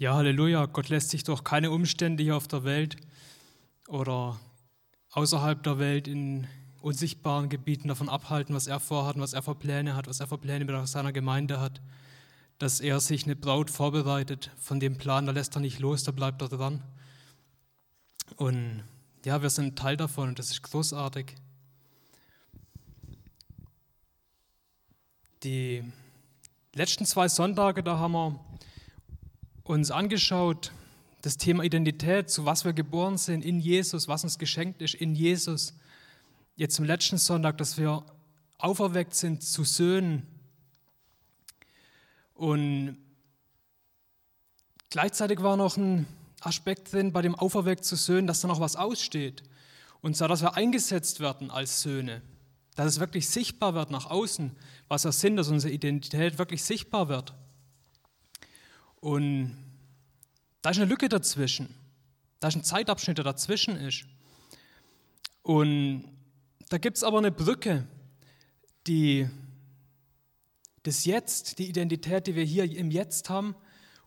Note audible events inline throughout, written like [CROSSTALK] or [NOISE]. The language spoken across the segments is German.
Ja, Halleluja, Gott lässt sich durch keine Umstände hier auf der Welt oder außerhalb der Welt in unsichtbaren Gebieten davon abhalten, was er vorhat was er für Pläne hat, was er für Pläne mit seiner Gemeinde hat. Dass er sich eine Braut vorbereitet, von dem Plan, da lässt er nicht los, da bleibt er dran. Und ja, wir sind Teil davon und das ist großartig. Die letzten zwei Sonntage, da haben wir uns angeschaut, das Thema Identität, zu was wir geboren sind, in Jesus, was uns geschenkt ist, in Jesus. Jetzt zum letzten Sonntag, dass wir auferweckt sind zu Söhnen. Und gleichzeitig war noch ein Aspekt drin bei dem Auferweckt zu Söhnen, dass da noch was aussteht. Und zwar, dass wir eingesetzt werden als Söhne. Dass es wirklich sichtbar wird nach außen, was wir sind, dass unsere Identität wirklich sichtbar wird. Und da ist eine Lücke dazwischen. Da ist ein Zeitabschnitt, der dazwischen ist. Und da gibt es aber eine Brücke, die das Jetzt, die Identität, die wir hier im Jetzt haben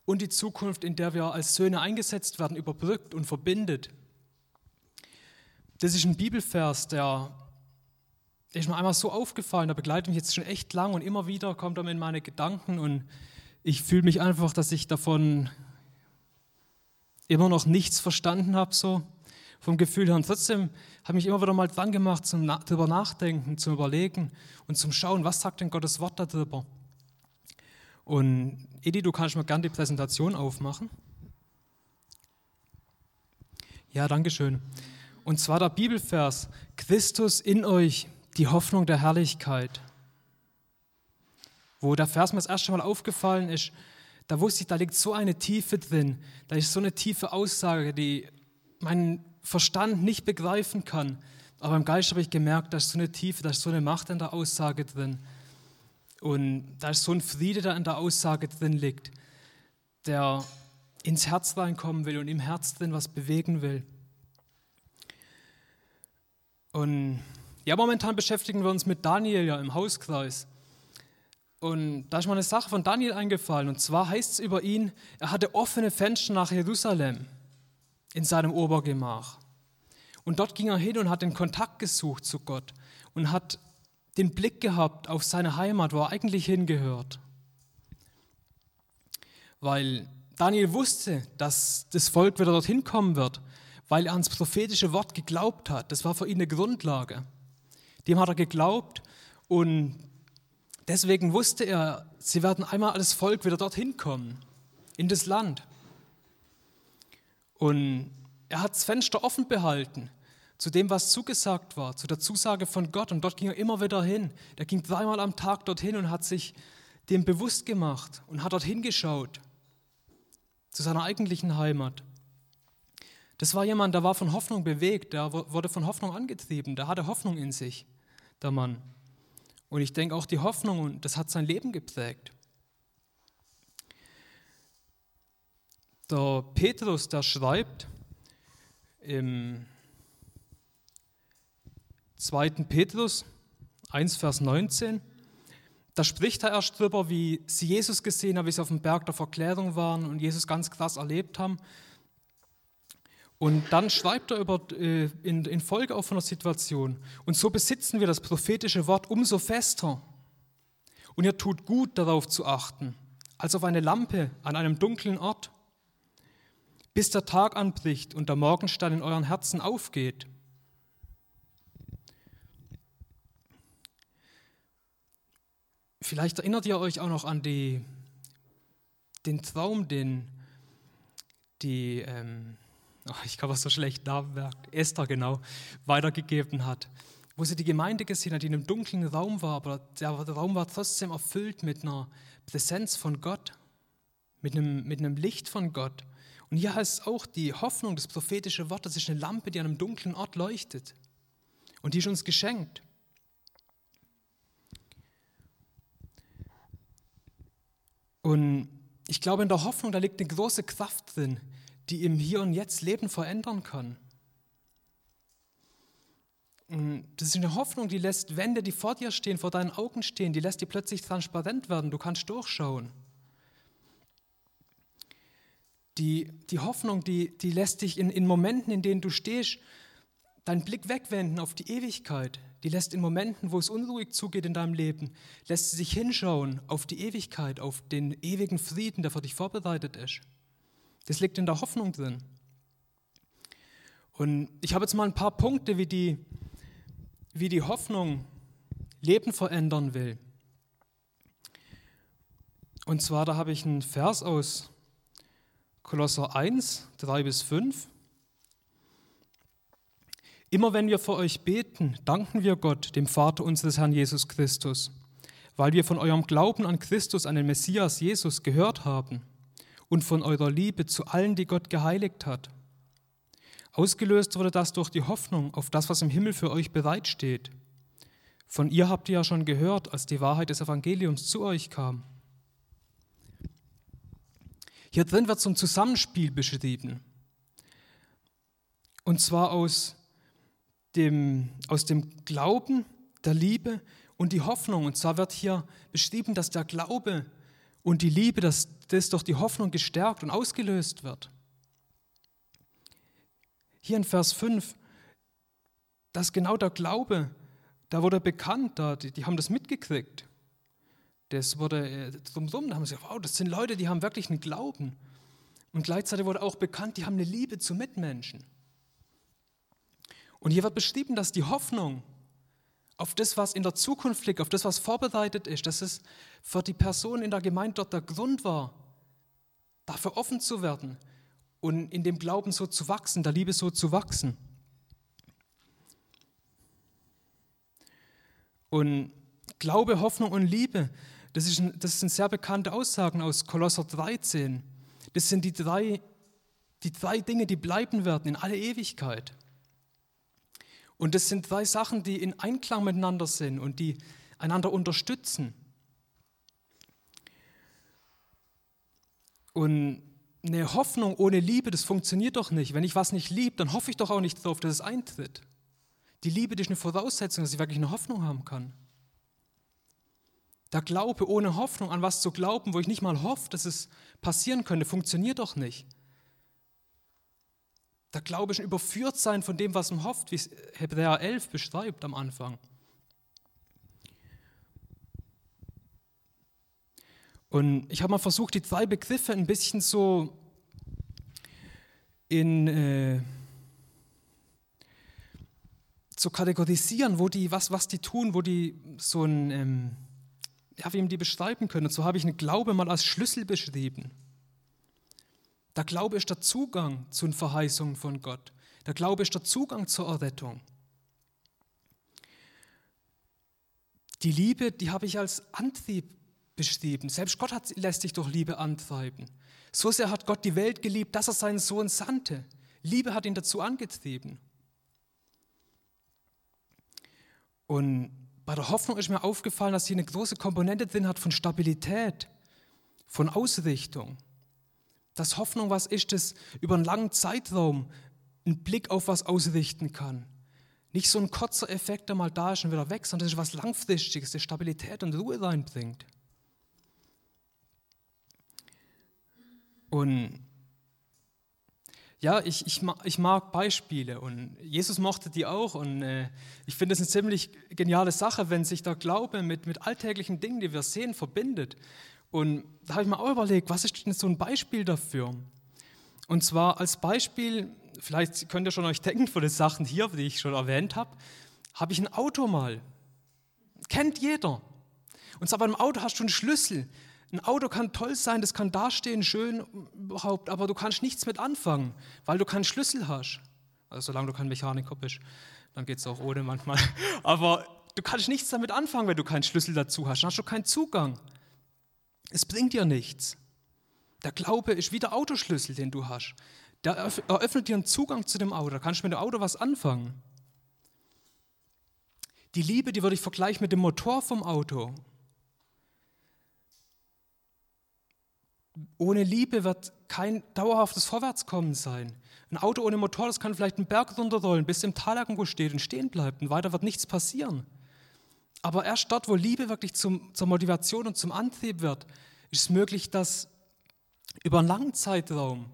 und die Zukunft, in der wir als Söhne eingesetzt werden, überbrückt und verbindet. Das ist ein Bibelvers, der ist mir einmal so aufgefallen, der begleitet mich jetzt schon echt lang und immer wieder kommt er mir in meine Gedanken und ich fühle mich einfach, dass ich davon immer noch nichts verstanden habe, so vom Gefühl her. Und trotzdem habe ich mich immer wieder mal dran gemacht, zum darüber nachdenken, zum Überlegen und zum Schauen, was sagt denn Gottes Wort darüber. Und Edi, du kannst mir gerne die Präsentation aufmachen. Ja, danke schön. Und zwar der Bibelvers, Christus in euch, die Hoffnung der Herrlichkeit wo der Vers mir das erste Mal aufgefallen ist, da wusste ich, da liegt so eine Tiefe drin, da ist so eine tiefe Aussage, die mein Verstand nicht begreifen kann. Aber im Geist habe ich gemerkt, da ist so eine Tiefe, da ist so eine Macht in der Aussage drin. Und da ist so ein Friede, der in der Aussage drin liegt, der ins Herz reinkommen will und im Herz drin was bewegen will. Und ja, momentan beschäftigen wir uns mit Daniel ja im Hauskreis. Und da ist mir eine Sache von Daniel eingefallen. Und zwar heißt es über ihn, er hatte offene Fenster nach Jerusalem in seinem Obergemach. Und dort ging er hin und hat den Kontakt gesucht zu Gott und hat den Blick gehabt auf seine Heimat, wo er eigentlich hingehört. Weil Daniel wusste, dass das Volk wieder dorthin kommen wird, weil er ans prophetische Wort geglaubt hat. Das war für ihn eine Grundlage. Dem hat er geglaubt und Deswegen wusste er, sie werden einmal als Volk wieder dorthin kommen, in das Land. Und er hat das Fenster offen behalten zu dem, was zugesagt war, zu der Zusage von Gott. Und dort ging er immer wieder hin. Er ging dreimal am Tag dorthin und hat sich dem bewusst gemacht und hat dorthin geschaut, zu seiner eigentlichen Heimat. Das war jemand, der war von Hoffnung bewegt, der wurde von Hoffnung angetrieben, der hatte Hoffnung in sich, der Mann. Und ich denke auch die Hoffnung, und das hat sein Leben geprägt. Der Petrus, der schreibt im 2. Petrus 1, Vers 19, da spricht er erst drüber, wie sie Jesus gesehen haben, wie sie auf dem Berg der Verklärung waren und Jesus ganz krass erlebt haben. Und dann schreibt er über, äh, in, in Folge auch von der Situation. Und so besitzen wir das prophetische Wort umso fester. Und ihr tut gut darauf zu achten, als auf eine Lampe an einem dunklen Ort, bis der Tag anbricht und der Morgenstern in euren Herzen aufgeht. Vielleicht erinnert ihr euch auch noch an die, den Traum, den die ähm, ach, ich kann was so schlecht Namen Esther genau, weitergegeben hat, wo sie die Gemeinde gesehen hat, die in einem dunklen Raum war, aber der Raum war trotzdem erfüllt mit einer Präsenz von Gott, mit einem, mit einem Licht von Gott. Und hier heißt es auch, die Hoffnung, das prophetische Wort, das ist eine Lampe, die an einem dunklen Ort leuchtet. Und die ist uns geschenkt. Und ich glaube, in der Hoffnung, da liegt eine große Kraft drin, die im Hier und Jetzt Leben verändern kann. Das ist eine Hoffnung, die lässt Wände, die vor dir stehen, vor deinen Augen stehen, die lässt dir plötzlich transparent werden. Du kannst durchschauen. Die, die Hoffnung, die, die lässt dich in, in Momenten, in denen du stehst, deinen Blick wegwenden auf die Ewigkeit. Die lässt in Momenten, wo es unruhig zugeht in deinem Leben, lässt sie sich hinschauen auf die Ewigkeit, auf den ewigen Frieden, der für dich vorbereitet ist. Das liegt in der Hoffnung drin. Und ich habe jetzt mal ein paar Punkte, wie die, wie die Hoffnung Leben verändern will. Und zwar, da habe ich einen Vers aus Kolosser 1, 3 bis 5. Immer wenn wir für euch beten, danken wir Gott, dem Vater unseres Herrn Jesus Christus, weil wir von eurem Glauben an Christus, an den Messias Jesus gehört haben und von eurer Liebe zu allen, die Gott geheiligt hat. Ausgelöst wurde das durch die Hoffnung auf das, was im Himmel für euch bereitsteht. Von ihr habt ihr ja schon gehört, als die Wahrheit des Evangeliums zu euch kam. Hier drin wird so ein Zusammenspiel beschrieben. Und zwar aus dem, aus dem Glauben, der Liebe und die Hoffnung. Und zwar wird hier beschrieben, dass der Glaube und die Liebe, dass das durch die Hoffnung gestärkt und ausgelöst wird. Hier in Vers 5, dass genau der Glaube, da wurde bekannt, da, die, die haben das mitgekriegt. Das wurde äh, drumherum, da haben sie gesagt, wow, das sind Leute, die haben wirklich einen Glauben. Und gleichzeitig wurde auch bekannt, die haben eine Liebe zu Mitmenschen. Und hier wird beschrieben, dass die Hoffnung auf das, was in der Zukunft liegt, auf das, was vorbereitet ist, dass es für die Person in der Gemeinde dort der Grund war, dafür offen zu werden und in dem Glauben so zu wachsen, der Liebe so zu wachsen. Und Glaube, Hoffnung und Liebe, das, ist ein, das sind sehr bekannte Aussagen aus Kolosser 13. Das sind die drei, die drei Dinge, die bleiben werden in alle Ewigkeit. Und das sind drei Sachen, die in Einklang miteinander sind und die einander unterstützen. Und eine Hoffnung ohne Liebe, das funktioniert doch nicht. Wenn ich was nicht liebe, dann hoffe ich doch auch nicht darauf, dass es eintritt. Die Liebe ist eine Voraussetzung, dass ich wirklich eine Hoffnung haben kann. Der Glaube ohne Hoffnung, an was zu glauben, wo ich nicht mal hoffe, dass es passieren könnte, funktioniert doch nicht. Der Glaube ist ein Überführtsein von dem, was man hofft, wie es Hebräer 11 beschreibt am Anfang. Und ich habe mal versucht, die zwei Begriffe ein bisschen so in äh, zu kategorisieren, wo die, was, was die tun, wo die so ein, ähm, ja, wie ihm die beschreiben können. Und so habe ich einen Glaube mal als Schlüssel beschrieben. Der Glaube ist der Zugang zu den Verheißungen von Gott. Der Glaube ist der Zugang zur Errettung. Die Liebe, die habe ich als Antrieb beschrieben. Selbst Gott hat, lässt sich durch Liebe antreiben. So sehr hat Gott die Welt geliebt, dass er seinen Sohn sandte. Liebe hat ihn dazu angetrieben. Und bei der Hoffnung ist mir aufgefallen, dass sie eine große Komponente drin hat von Stabilität, von Ausrichtung. Dass Hoffnung was ist, das über einen langen Zeitraum einen Blick auf was ausrichten kann. Nicht so ein kurzer Effekt, der mal da ist und wieder weg, sondern das ist was Langfristiges, das Stabilität und Ruhe reinbringt. Und ja, ich, ich, ich mag Beispiele und Jesus mochte die auch und äh, ich finde es eine ziemlich geniale Sache, wenn sich der Glaube mit, mit alltäglichen Dingen, die wir sehen, verbindet. Und da habe ich mir auch überlegt, was ist denn so ein Beispiel dafür? Und zwar als Beispiel, vielleicht könnt ihr schon euch denken von den Sachen hier, die ich schon erwähnt habe, habe ich ein Auto mal. Kennt jeder. Und zwar beim Auto hast du einen Schlüssel. Ein Auto kann toll sein, das kann dastehen, schön überhaupt, aber du kannst nichts mit anfangen, weil du keinen Schlüssel hast. Also solange du kein Mechaniker bist, dann geht es auch ohne manchmal. [LAUGHS] Aber du kannst nichts damit anfangen, wenn du keinen Schlüssel dazu hast. Dann hast du keinen Zugang. Es bringt dir nichts. Der Glaube ist wie der Autoschlüssel, den du hast. Der eröffnet dir einen Zugang zu dem Auto. Da kannst du mit dem Auto was anfangen. Die Liebe, die würde ich vergleichen mit dem Motor vom Auto. Ohne Liebe wird kein dauerhaftes Vorwärtskommen sein. Ein Auto ohne Motor, das kann vielleicht einen Berg runterrollen, bis im Tal irgendwo steht und stehen bleibt und weiter wird nichts passieren. Aber erst dort, wo Liebe wirklich zum, zur Motivation und zum Antrieb wird, ist es möglich, dass über einen langen Zeitraum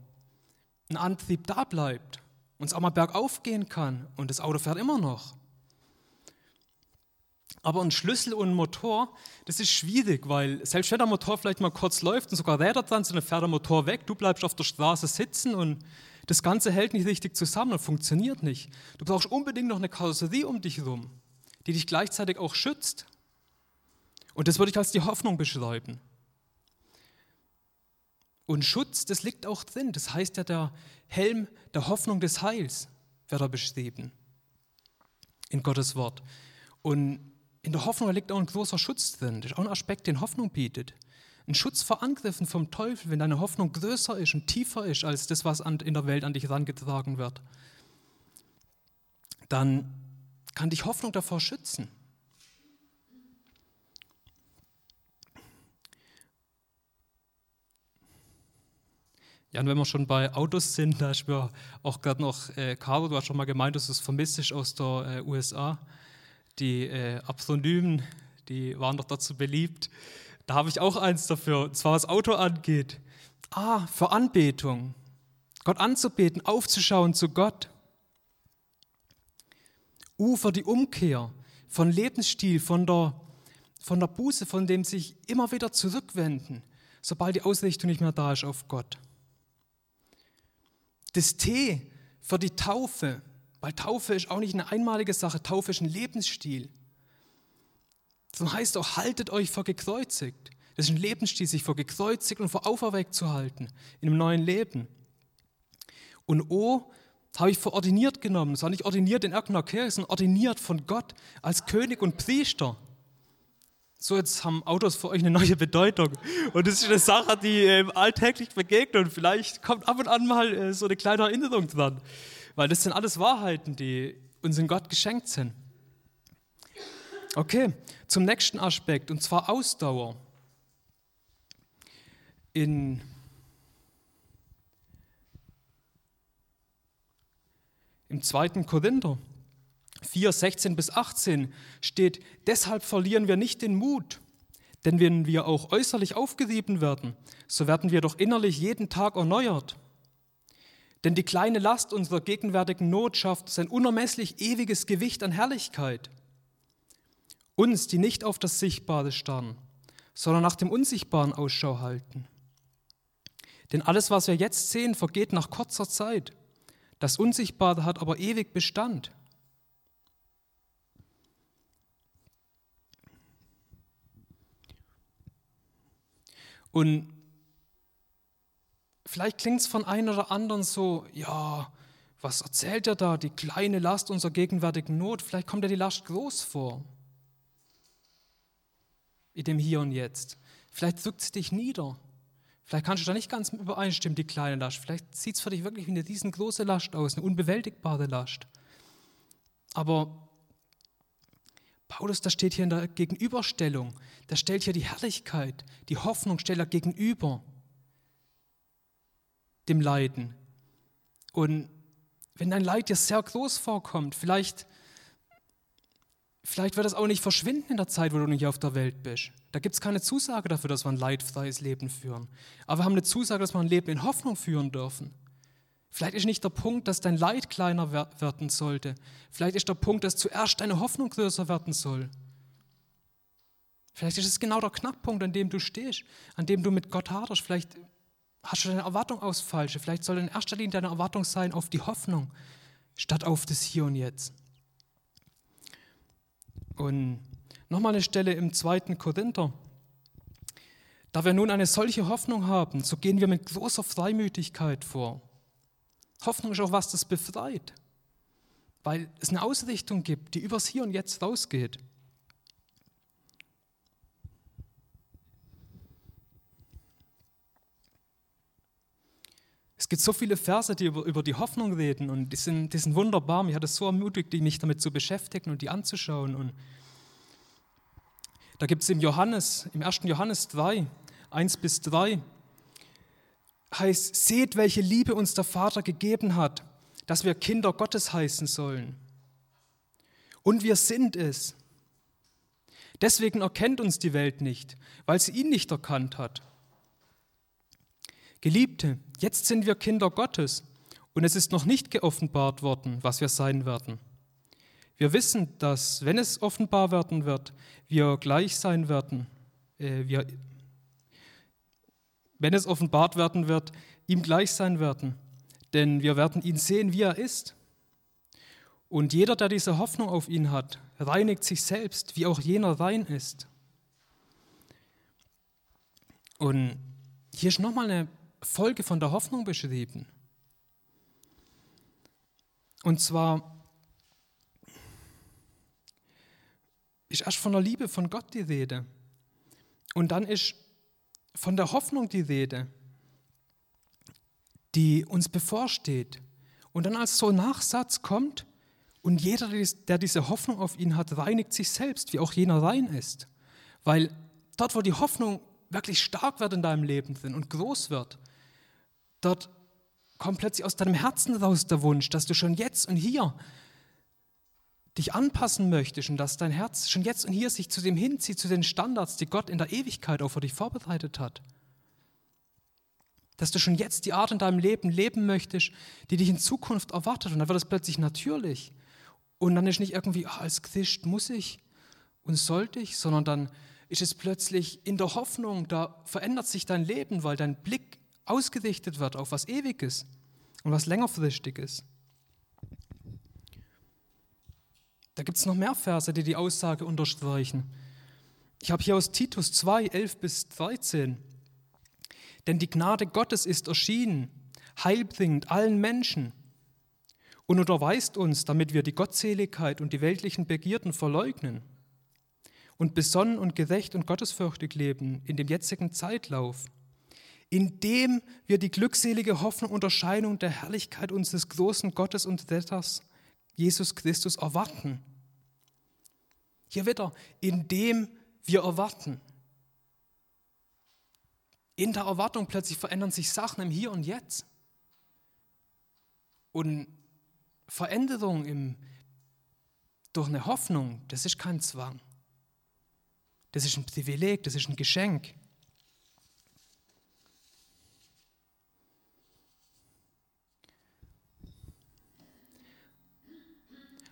ein Antrieb da bleibt und es auch mal bergauf gehen kann und das Auto fährt immer noch. Aber ein Schlüssel und ein Motor, das ist schwierig, weil selbst wenn der Motor vielleicht mal kurz läuft und sogar Räder dran sind, dann fährt der Motor weg, du bleibst auf der Straße sitzen und das Ganze hält nicht richtig zusammen und funktioniert nicht. Du brauchst unbedingt noch eine Karosserie um dich herum, die dich gleichzeitig auch schützt. Und das würde ich als die Hoffnung beschreiben. Und Schutz, das liegt auch drin. Das heißt ja, der Helm der Hoffnung des Heils wird er beschrieben in Gottes Wort. Und in der Hoffnung liegt auch ein großer Schutz drin. Das ist auch ein Aspekt, den Hoffnung bietet. Ein Schutz vor Angriffen vom Teufel, wenn deine Hoffnung größer ist und tiefer ist als das, was in der Welt an dich herangetragen wird. Dann kann dich Hoffnung davor schützen. Ja, und wenn wir schon bei Autos sind, da ist mir auch gerade noch, äh, Carlo, du hast schon mal gemeint, dass es vermisst aus der äh, USA. Die äh, Akronymen, die waren doch dazu beliebt. Da habe ich auch eins dafür, und zwar was Auto angeht. Ah, für Anbetung. Gott anzubeten, aufzuschauen zu Gott. U für die Umkehr von Lebensstil, von der, von der Buße, von dem sich immer wieder zurückwenden, sobald die Ausrichtung nicht mehr da ist auf Gott. Das T für die Taufe, weil Taufe ist auch nicht eine einmalige Sache, Taufe ist ein Lebensstil. So heißt auch, haltet euch vor gekreuzigt. Das ist ein Lebensstil, sich vor gekreuzigt und vor auferweckt zu halten, in einem neuen Leben. Und O habe ich vor ordiniert genommen. Es war nicht ordiniert in irgendeiner Kirche, sondern ordiniert von Gott als König und Priester. So, jetzt haben Autos für euch eine neue Bedeutung. Und das ist eine Sache, die äh, alltäglich begegnet. Und vielleicht kommt ab und an mal äh, so eine kleine Erinnerung dran. Weil das sind alles Wahrheiten, die uns in Gott geschenkt sind. Okay, zum nächsten Aspekt, und zwar Ausdauer. In Im zweiten Korinther 4, 16 bis 18 steht, deshalb verlieren wir nicht den Mut, denn wenn wir auch äußerlich aufgerieben werden, so werden wir doch innerlich jeden Tag erneuert. Denn die kleine Last unserer gegenwärtigen Not schafft sein unermesslich ewiges Gewicht an Herrlichkeit. Uns, die nicht auf das Sichtbare starren, sondern nach dem Unsichtbaren Ausschau halten. Denn alles, was wir jetzt sehen, vergeht nach kurzer Zeit. Das Unsichtbare hat aber ewig Bestand. Und vielleicht klingt es von einem oder anderen so, ja, was erzählt er da, die kleine Last unserer gegenwärtigen Not, vielleicht kommt dir die Last groß vor. In dem Hier und Jetzt. Vielleicht drückt es dich nieder. Vielleicht kannst du da nicht ganz übereinstimmen, die kleine Last. Vielleicht sieht es für dich wirklich wie eine riesengroße Last aus, eine unbewältigbare Last. Aber Paulus, da steht hier in der Gegenüberstellung, da stellt hier die Herrlichkeit, die Hoffnung, stellt er gegenüber dem Leiden. Und wenn dein Leid dir sehr groß vorkommt, vielleicht, vielleicht wird das auch nicht verschwinden in der Zeit, wo du nicht auf der Welt bist. Da gibt es keine Zusage dafür, dass wir ein leidfreies Leben führen. Aber wir haben eine Zusage, dass wir ein Leben in Hoffnung führen dürfen. Vielleicht ist nicht der Punkt, dass dein Leid kleiner werden sollte. Vielleicht ist der Punkt, dass zuerst deine Hoffnung größer werden soll. Vielleicht ist es genau der Knackpunkt, an dem du stehst, an dem du mit Gott haderst. Vielleicht hast du deine Erwartung aus falsche. Vielleicht soll in erster Linie deine Erwartung sein auf die Hoffnung, statt auf das Hier und Jetzt. Und nochmal eine Stelle im zweiten Korinther. Da wir nun eine solche Hoffnung haben, so gehen wir mit großer Freimütigkeit vor. Hoffnung ist auch was, das befreit, weil es eine Ausrichtung gibt, die übers Hier und Jetzt rausgeht. Es gibt so viele Verse, die über, über die Hoffnung reden und die sind, die sind wunderbar. Mich hat es so ermutigt, mich damit zu beschäftigen und die anzuschauen. Und da gibt es im Johannes, im 1. Johannes 3, 1 bis 3, heißt, seht, welche Liebe uns der Vater gegeben hat, dass wir Kinder Gottes heißen sollen. Und wir sind es. Deswegen erkennt uns die Welt nicht, weil sie ihn nicht erkannt hat. Geliebte, jetzt sind wir Kinder Gottes und es ist noch nicht geoffenbart worden, was wir sein werden. Wir wissen, dass, wenn es offenbar werden wird, wir gleich sein werden, äh, wir, wenn es offenbart werden wird, ihm gleich sein werden, denn wir werden ihn sehen, wie er ist. Und jeder, der diese Hoffnung auf ihn hat, reinigt sich selbst, wie auch jener rein ist. Und hier ist nochmal eine Folge von der Hoffnung beschrieben. Und zwar ist erst von der Liebe von Gott die Rede. Und dann ist von der Hoffnung die Rede, die uns bevorsteht. Und dann als so Nachsatz kommt, und jeder, der diese Hoffnung auf ihn hat, reinigt sich selbst, wie auch jener rein ist. Weil dort, wo die Hoffnung wirklich stark wird in deinem Leben drin und groß wird, dort kommt plötzlich aus deinem Herzen raus der Wunsch, dass du schon jetzt und hier dich anpassen möchtest und dass dein Herz schon jetzt und hier sich zu dem hinzieht, zu den Standards, die Gott in der Ewigkeit auch für dich vorbereitet hat. Dass du schon jetzt die Art in deinem Leben leben möchtest, die dich in Zukunft erwartet. Und dann wird es plötzlich natürlich. Und dann ist nicht irgendwie, ach, als Christ muss ich und sollte ich, sondern dann ist es plötzlich in der Hoffnung, da verändert sich dein Leben, weil dein Blick ausgerichtet wird auf was Ewiges und was längerfristiges. Da gibt es noch mehr Verse, die die Aussage unterstreichen. Ich habe hier aus Titus 2, 11 bis 13. Denn die Gnade Gottes ist erschienen, heilbringend allen Menschen und unterweist uns, damit wir die Gottseligkeit und die weltlichen Begierden verleugnen und besonnen und gerecht und gottesfürchtig leben in dem jetzigen Zeitlauf, indem wir die glückselige Hoffnung und Erscheinung der Herrlichkeit unseres großen Gottes und Retters, Jesus Christus, erwarten. Hier wieder, indem wir erwarten. In der Erwartung plötzlich verändern sich Sachen im Hier und Jetzt. Und Veränderung im, durch eine Hoffnung, das ist kein Zwang. Das ist ein Privileg, das ist ein Geschenk.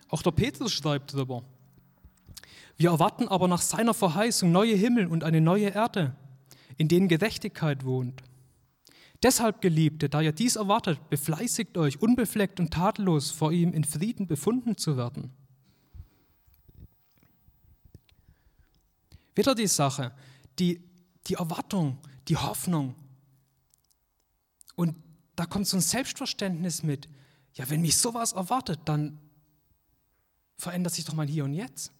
Auch der Petrus schreibt darüber. Wir erwarten aber nach seiner Verheißung neue Himmel und eine neue Erde, in denen Gerechtigkeit wohnt. Deshalb, Geliebte, da ihr dies erwartet, befleißigt euch, unbefleckt und tadellos vor ihm in Frieden befunden zu werden. Wieder die Sache, die, die Erwartung, die Hoffnung. Und da kommt so ein Selbstverständnis mit, ja, wenn mich sowas erwartet, dann verändert sich doch mal Hier und Jetzt.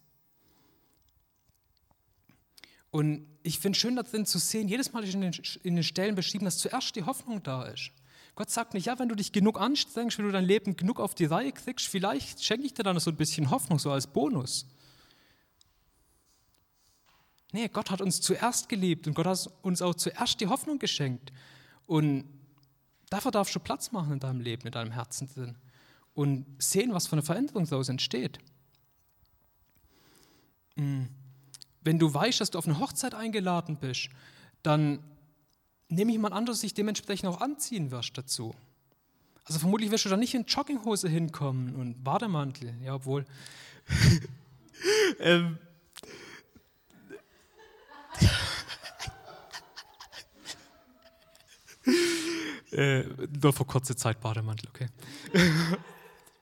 Und ich finde schön darin zu sehen, jedes Mal in den, in den Stellen beschrieben, dass zuerst die Hoffnung da ist. Gott sagt nicht, ja, wenn du dich genug anstrengst, wenn du dein Leben genug auf die Reihe kriegst, vielleicht schenke ich dir dann so ein bisschen Hoffnung, so als Bonus. Nee, Gott hat uns zuerst geliebt und Gott hat uns auch zuerst die Hoffnung geschenkt. Und dafür darfst du Platz machen in deinem Leben, in deinem Herzen und sehen, was für eine Veränderung daraus entsteht. Mhm wenn du weißt, dass du auf eine Hochzeit eingeladen bist, dann nehme ich mal an, dass du dich dementsprechend auch anziehen wirst dazu. Also vermutlich wirst du da nicht in Jogginghose hinkommen und Bademantel, ja, obwohl. [LAUGHS] ähm. [LAUGHS] äh, nur für kurze Zeit Bademantel, okay. [LAUGHS]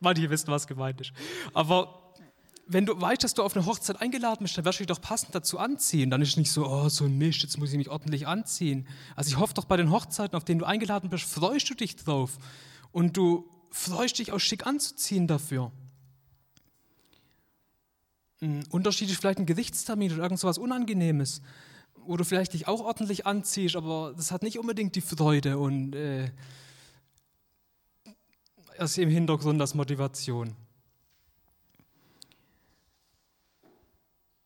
Manche wissen, was gemeint ist. Aber wenn du weißt, dass du auf eine Hochzeit eingeladen bist, dann wirst du dich doch passend dazu anziehen. Dann ist nicht so, oh, so ein Mist, jetzt muss ich mich ordentlich anziehen. Also ich hoffe doch bei den Hochzeiten, auf denen du eingeladen bist, freust du dich drauf. Und du freust dich auch schick anzuziehen dafür. Ein Unterschied ist vielleicht ein Gerichtstermin oder irgend so was Unangenehmes, wo du vielleicht dich auch ordentlich anziehst, aber das hat nicht unbedingt die Freude und äh, erst im Hintergrund das Motivation.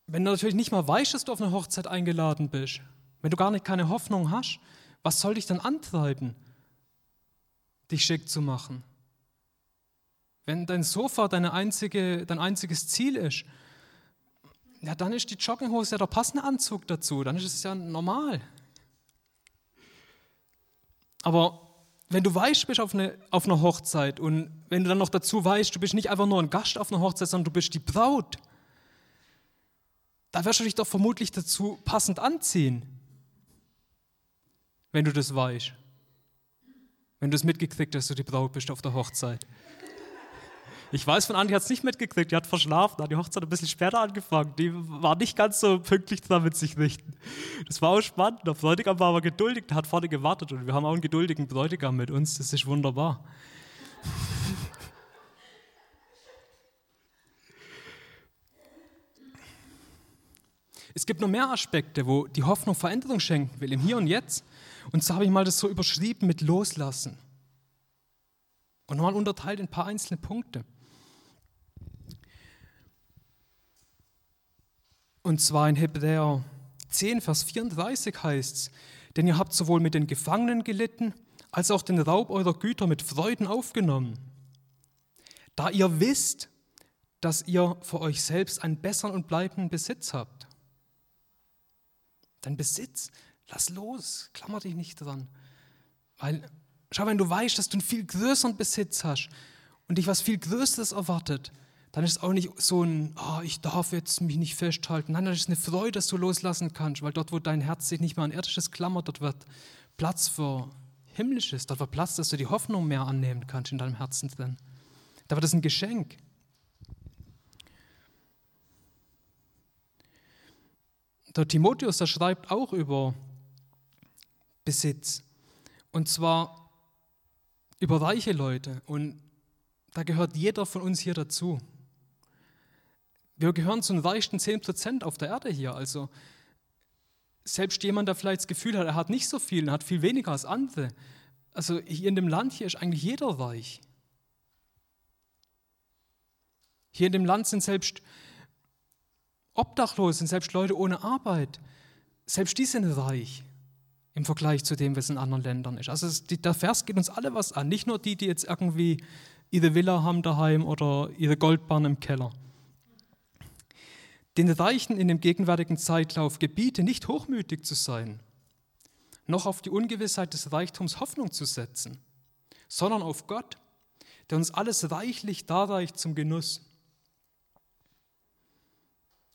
Wenn du natürlich nicht mal weißt, dass du auf eine Hochzeit eingeladen bist, wenn du gar nicht keine Hoffnung hast, was soll dich dann antreiben, dich schick zu machen? Wenn dein Sofa deine einzige, dein einziges Ziel ist, ja, dann ist die Jogginghose ja der passende Anzug dazu, dann ist es ja normal. Aber wenn du weißt, du bist auf, eine, auf einer Hochzeit und wenn du dann noch dazu weißt, du bist nicht einfach nur ein Gast auf einer Hochzeit, sondern du bist die Braut, da wirst du dich doch vermutlich dazu passend anziehen, wenn du das weißt. Wenn du es mitgekriegt hast, dass du die Braut bist auf der Hochzeit. Ich weiß von Andi hat es nicht mitgekriegt, die hat verschlafen, hat die Hochzeit ein bisschen später angefangen. Die war nicht ganz so pünktlich dran mit sich richten. Das war auch spannend. Der Bräutigam war aber geduldig, der hat vorne gewartet und wir haben auch einen geduldigen Bräutigam mit uns. Das ist wunderbar. Es gibt noch mehr Aspekte, wo die Hoffnung Veränderung schenken will, im Hier und Jetzt. Und so habe ich mal das so überschrieben mit Loslassen. Und nochmal unterteilt in ein paar einzelne Punkte. Und zwar in Hebräer 10, Vers 34 heißt es, denn ihr habt sowohl mit den Gefangenen gelitten, als auch den Raub eurer Güter mit Freuden aufgenommen. Da ihr wisst, dass ihr für euch selbst einen besseren und bleibenden Besitz habt. Dein Besitz, lass los, klammer dich nicht dran. Weil, schau, wenn du weißt, dass du einen viel größeren Besitz hast und dich was viel Größeres erwartet, dann ist es auch nicht so ein, oh, ich darf jetzt mich nicht festhalten. Nein, das ist eine Freude, dass du loslassen kannst, weil dort, wo dein Herz sich nicht mehr an irdisches klammert, dort wird Platz für himmlisches, dort wird Platz, dass du die Hoffnung mehr annehmen kannst in deinem Herzen drin. Da wird es ein Geschenk. Der Timotheus, der schreibt auch über Besitz. Und zwar über reiche Leute. Und da gehört jeder von uns hier dazu. Wir gehören zu den reichsten 10% auf der Erde hier. Also selbst jemand, der vielleicht das Gefühl hat, er hat nicht so viel, er hat viel weniger als andere. Also hier in dem Land hier ist eigentlich jeder reich. Hier in dem Land sind selbst Obdachlose, sind selbst Leute ohne Arbeit. Selbst die sind reich im Vergleich zu dem, was in anderen Ländern ist. Also der Vers geht uns alle was an, nicht nur die, die jetzt irgendwie ihre Villa haben daheim oder ihre Goldbahn im Keller. Den Reichen in dem gegenwärtigen Zeitlauf gebiete nicht hochmütig zu sein, noch auf die Ungewissheit des Reichtums Hoffnung zu setzen, sondern auf Gott, der uns alles reichlich darreicht zum Genuss.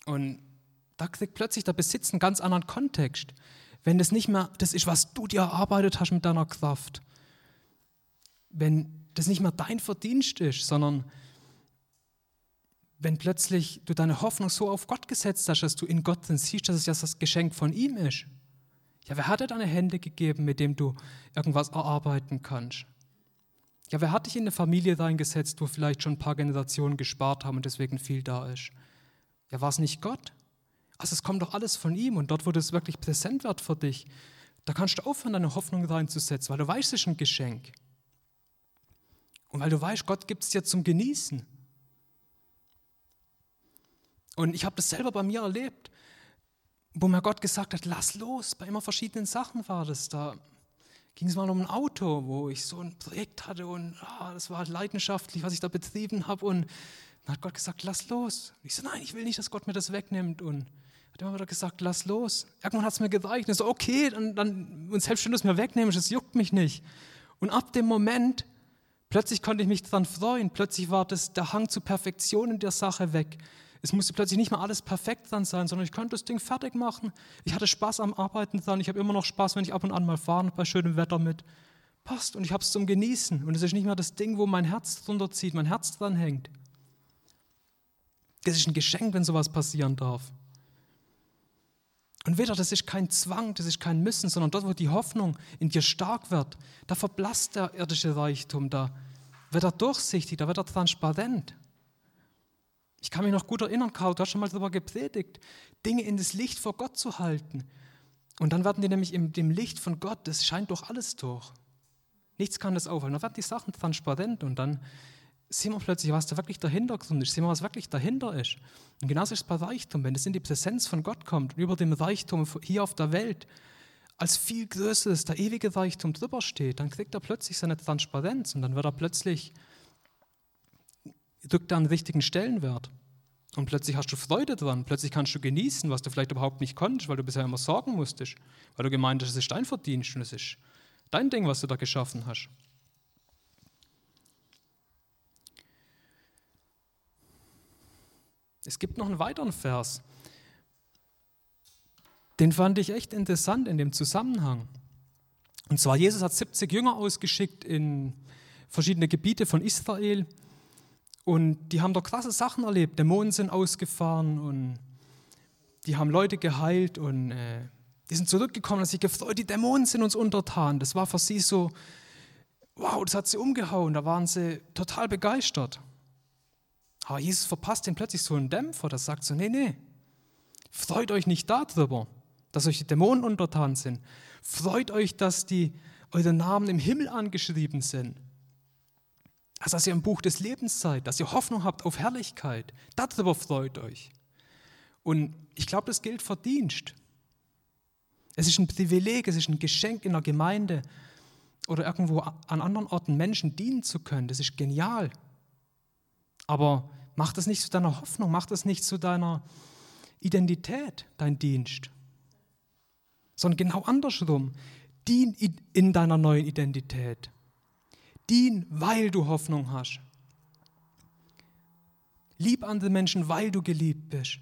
Und da kriegt plötzlich der Besitz einen ganz anderen Kontext, wenn das nicht mehr das ist, was du dir erarbeitet hast mit deiner Kraft. Wenn das nicht mehr dein Verdienst ist, sondern wenn plötzlich du deine Hoffnung so auf Gott gesetzt hast, dass du in Gott drin siehst, dass es ja das Geschenk von ihm ist. Ja, wer hat dir deine Hände gegeben, mit dem du irgendwas erarbeiten kannst? Ja, wer hat dich in eine Familie reingesetzt, wo vielleicht schon ein paar Generationen gespart haben und deswegen viel da ist? Ja, war es nicht Gott? Also es kommt doch alles von ihm und dort, wo das wirklich präsent wird für dich, da kannst du aufhören, deine Hoffnung reinzusetzen, weil du weißt, es ist ein Geschenk. Und weil du weißt, Gott gibt es dir zum Genießen. Und ich habe das selber bei mir erlebt, wo mir Gott gesagt hat, lass los. Bei immer verschiedenen Sachen war das. Da ging es mal um ein Auto, wo ich so ein Projekt hatte und ah, das war leidenschaftlich, was ich da betrieben habe. Und dann hat Gott gesagt, lass los. Und ich so, nein, ich will nicht, dass Gott mir das wegnimmt. Und hat immer wieder gesagt, lass los. Irgendwann hat es mir gereicht. Und ich so, okay, dann, dann, und selbst wenn du es mir wegnimmst, es juckt mich nicht. Und ab dem Moment Plötzlich konnte ich mich daran freuen. Plötzlich war das, der Hang zur Perfektion in der Sache weg. Es musste plötzlich nicht mehr alles perfekt dran sein, sondern ich konnte das Ding fertig machen. Ich hatte Spaß am Arbeiten dran. Ich habe immer noch Spaß, wenn ich ab und an mal fahre bei schönem Wetter mit. Passt und ich habe es zum Genießen. Und es ist nicht mehr das Ding, wo mein Herz drunter zieht, mein Herz dran hängt. Es ist ein Geschenk, wenn sowas passieren darf. Und wieder, das ist kein Zwang, das ist kein Müssen, sondern dort, wo die Hoffnung in dir stark wird, da verblasst der irdische Reichtum, da wird er durchsichtig, da wird er transparent. Ich kann mich noch gut erinnern, Karl, du hast schon mal darüber gepredigt, Dinge in das Licht vor Gott zu halten. Und dann werden die nämlich in dem Licht von Gott, das scheint durch alles durch. Nichts kann das aufhalten. Dann werden die Sachen transparent und dann sehen wir plötzlich, was da wirklich der Hintergrund ist, sehen wir, was wirklich dahinter ist. Und genauso ist es bei Reichtum, wenn es in die Präsenz von Gott kommt über dem Reichtum hier auf der Welt als viel größeres, der ewige Reichtum drüber steht, dann kriegt er plötzlich seine Transparenz und dann wird er plötzlich, drückt da einen richtigen Stellenwert. Und plötzlich hast du Freude dran, plötzlich kannst du genießen, was du vielleicht überhaupt nicht konntest, weil du bisher immer sorgen musstest, weil du gemeint hast, es ist dein Verdienst und es ist dein Ding, was du da geschaffen hast. Es gibt noch einen weiteren Vers, den fand ich echt interessant in dem Zusammenhang. Und zwar, Jesus hat 70 Jünger ausgeschickt in verschiedene Gebiete von Israel und die haben da krasse Sachen erlebt. Dämonen sind ausgefahren und die haben Leute geheilt und äh, die sind zurückgekommen und sich gefreut, die Dämonen sind uns untertan. Das war für sie so, wow, das hat sie umgehauen. Da waren sie total begeistert. Aber Jesus verpasst ihnen plötzlich so einen Dämpfer, das sagt so, nee, nee, freut euch nicht darüber, dass euch die Dämonen untertan sind. Freut euch, dass die, eure Namen im Himmel angeschrieben sind. Dass ihr im Buch des Lebens seid, dass ihr Hoffnung habt auf Herrlichkeit. Darüber freut euch. Und ich glaube, das gilt für Dienst. Es ist ein Privileg, es ist ein Geschenk in der Gemeinde oder irgendwo an anderen Orten Menschen dienen zu können. Das ist genial. Aber mach das nicht zu deiner Hoffnung, mach das nicht zu deiner Identität, dein Dienst. Sondern genau andersrum. Dien in deiner neuen Identität. Dien, weil du Hoffnung hast. Lieb andere Menschen, weil du geliebt bist.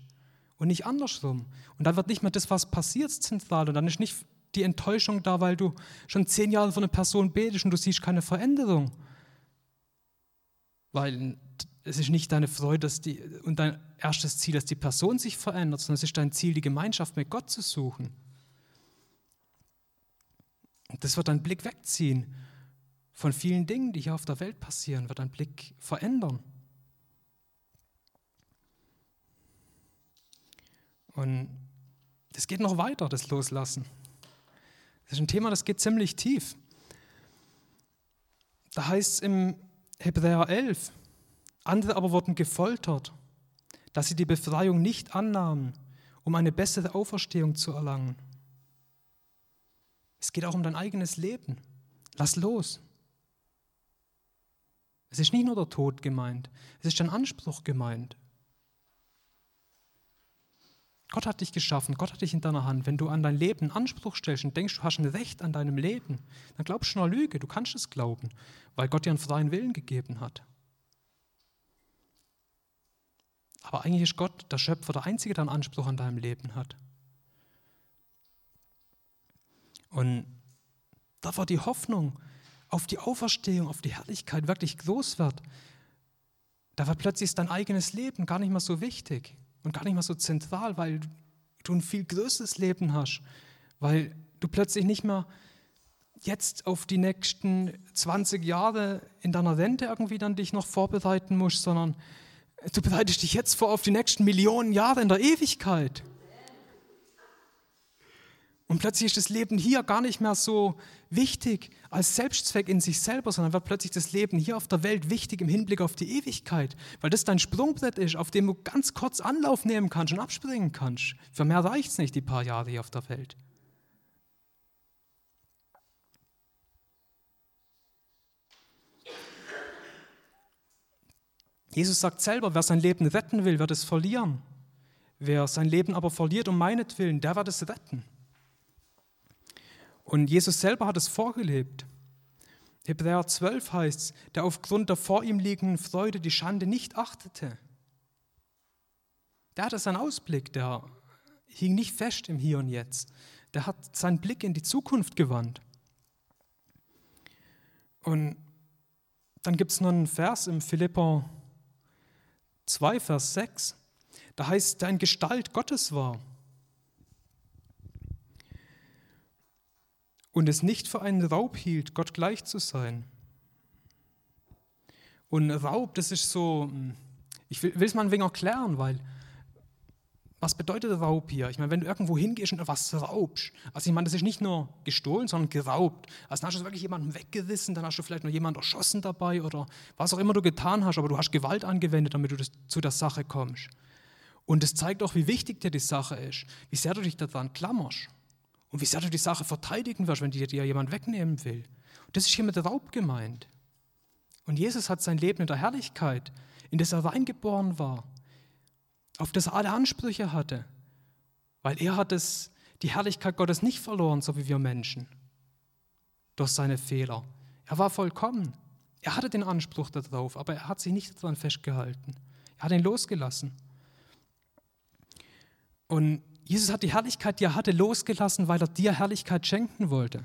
Und nicht andersrum. Und dann wird nicht mehr das, was passiert, zentral. Und dann ist nicht die Enttäuschung da, weil du schon zehn Jahre von einer Person betest und du siehst keine Veränderung. Weil es ist nicht deine Freude dass die, und dein erstes Ziel, dass die Person sich verändert, sondern es ist dein Ziel, die Gemeinschaft mit Gott zu suchen. Und das wird deinen Blick wegziehen von vielen Dingen, die hier auf der Welt passieren, wird deinen Blick verändern. Und das geht noch weiter, das Loslassen. Das ist ein Thema, das geht ziemlich tief. Da heißt es im Hebräer 11, andere aber wurden gefoltert, dass sie die Befreiung nicht annahmen, um eine bessere Auferstehung zu erlangen. Es geht auch um dein eigenes Leben. Lass los. Es ist nicht nur der Tod gemeint, es ist dein Anspruch gemeint. Gott hat dich geschaffen, Gott hat dich in deiner Hand. Wenn du an dein Leben Anspruch stellst und denkst, du hast ein Recht an deinem Leben, dann glaubst du nur Lüge. Du kannst es glauben, weil Gott dir einen freien Willen gegeben hat. Aber eigentlich ist Gott, der Schöpfer, der Einzige, der einen Anspruch an deinem Leben hat. Und da war die Hoffnung auf die Auferstehung, auf die Herrlichkeit wirklich groß wird. Da war plötzlich dein eigenes Leben gar nicht mehr so wichtig und gar nicht mal so zentral, weil du ein viel größeres Leben hast, weil du plötzlich nicht mehr jetzt auf die nächsten 20 Jahre in deiner Rente irgendwie dann dich noch vorbereiten musst, sondern du bereitest dich jetzt vor auf die nächsten Millionen Jahre in der Ewigkeit. Und plötzlich ist das Leben hier gar nicht mehr so wichtig als Selbstzweck in sich selber, sondern wird plötzlich das Leben hier auf der Welt wichtig im Hinblick auf die Ewigkeit, weil das dein Sprungbrett ist, auf dem du ganz kurz Anlauf nehmen kannst und abspringen kannst. Für mehr reicht es nicht, die paar Jahre hier auf der Welt. Jesus sagt selber, wer sein Leben retten will, wird es verlieren. Wer sein Leben aber verliert um meinetwillen, der wird es retten. Und Jesus selber hat es vorgelebt. Hebräer 12 heißt es, der aufgrund der vor ihm liegenden Freude die Schande nicht achtete. Der hatte seinen Ausblick, der hing nicht fest im Hier und Jetzt. Der hat seinen Blick in die Zukunft gewandt. Und dann gibt es noch einen Vers im Philipper 2, Vers 6. Da heißt, der in Gestalt Gottes war und es nicht für einen Raub hielt, Gott gleich zu sein. Und Raub, das ist so, hm, ich will es mal ein wenig erklären, weil was bedeutet Raub hier? Ich meine, wenn du irgendwo hingehst und etwas raubst, also ich meine, das ist nicht nur gestohlen, sondern geraubt. Also dann hast du wirklich jemanden weggerissen, dann hast du vielleicht noch jemanden erschossen dabei oder was auch immer du getan hast, aber du hast Gewalt angewendet, damit du das, zu der Sache kommst. Und es zeigt auch, wie wichtig dir die Sache ist, wie sehr du dich daran klammerst. Und wie sehr du die Sache verteidigen wirst, wenn dir, dir jemand wegnehmen will. Und das ist hier mit Raub gemeint. Und Jesus hat sein Leben in der Herrlichkeit, in das er reingeboren war, auf das er alle Ansprüche hatte. Weil er hat es, die Herrlichkeit Gottes nicht verloren, so wie wir Menschen, durch seine Fehler. Er war vollkommen. Er hatte den Anspruch darauf, aber er hat sich nicht daran festgehalten. Er hat ihn losgelassen. Und Jesus hat die Herrlichkeit, die er hatte, losgelassen, weil er dir Herrlichkeit schenken wollte.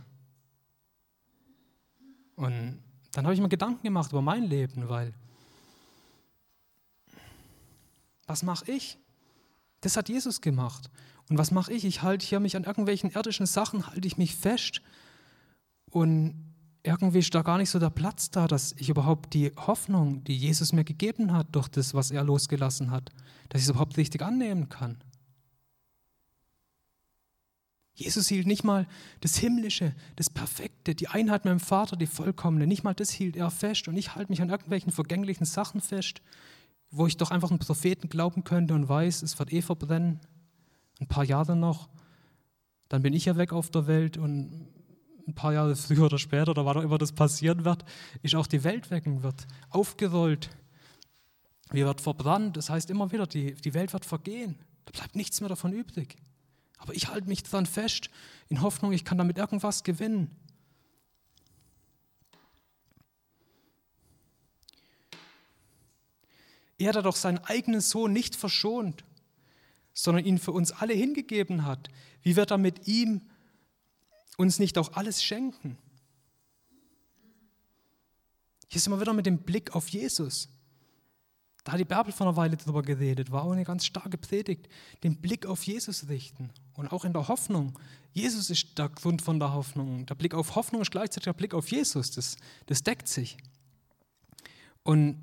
Und dann habe ich mir Gedanken gemacht über mein Leben, weil was mache ich? Das hat Jesus gemacht. Und was mache ich? Ich halte hier mich an irgendwelchen irdischen Sachen, halte ich mich fest und irgendwie ist da gar nicht so der Platz da, dass ich überhaupt die Hoffnung, die Jesus mir gegeben hat, durch das, was er losgelassen hat, dass ich es überhaupt richtig annehmen kann. Jesus hielt nicht mal das Himmlische, das Perfekte, die Einheit mit dem Vater, die Vollkommene, nicht mal das hielt er fest. Und ich halte mich an irgendwelchen vergänglichen Sachen fest, wo ich doch einfach einen Propheten glauben könnte und weiß, es wird eh verbrennen, ein paar Jahre noch, dann bin ich ja weg auf der Welt und ein paar Jahre früher oder später, oder wann auch immer das passieren wird, ist auch die Welt wecken wird, aufgerollt, wir wird verbrannt, das heißt immer wieder, die, die Welt wird vergehen, da bleibt nichts mehr davon übrig. Aber ich halte mich dran fest, in Hoffnung, ich kann damit irgendwas gewinnen. Er, der doch seinen eigenen Sohn nicht verschont, sondern ihn für uns alle hingegeben hat, wie wird er mit ihm uns nicht auch alles schenken? Hier sind wir wieder mit dem Blick auf Jesus. Da hat die Bärbel vor einer Weile drüber geredet, war auch eine ganz starke Predigt. Den Blick auf Jesus richten und auch in der Hoffnung. Jesus ist der Grund von der Hoffnung. Der Blick auf Hoffnung ist gleichzeitig der Blick auf Jesus. Das, das deckt sich. Und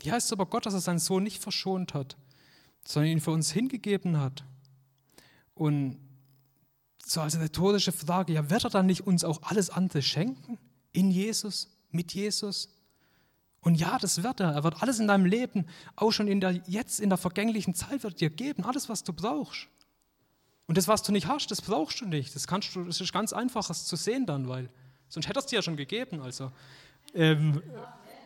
hier heißt es aber Gott, dass er seinen Sohn nicht verschont hat, sondern ihn für uns hingegeben hat. Und so als rhetorische Frage, ja, wird er dann nicht uns auch alles andere schenken? In Jesus, mit Jesus? Und ja, das wird er. Er wird alles in deinem Leben, auch schon in der, jetzt in der vergänglichen Zeit, wird dir geben. Alles, was du brauchst. Und das, was du nicht hast, das brauchst du nicht. Das, kannst du, das ist ganz einfach, das zu sehen dann, weil sonst hätte er es dir ja schon gegeben. Also, ähm,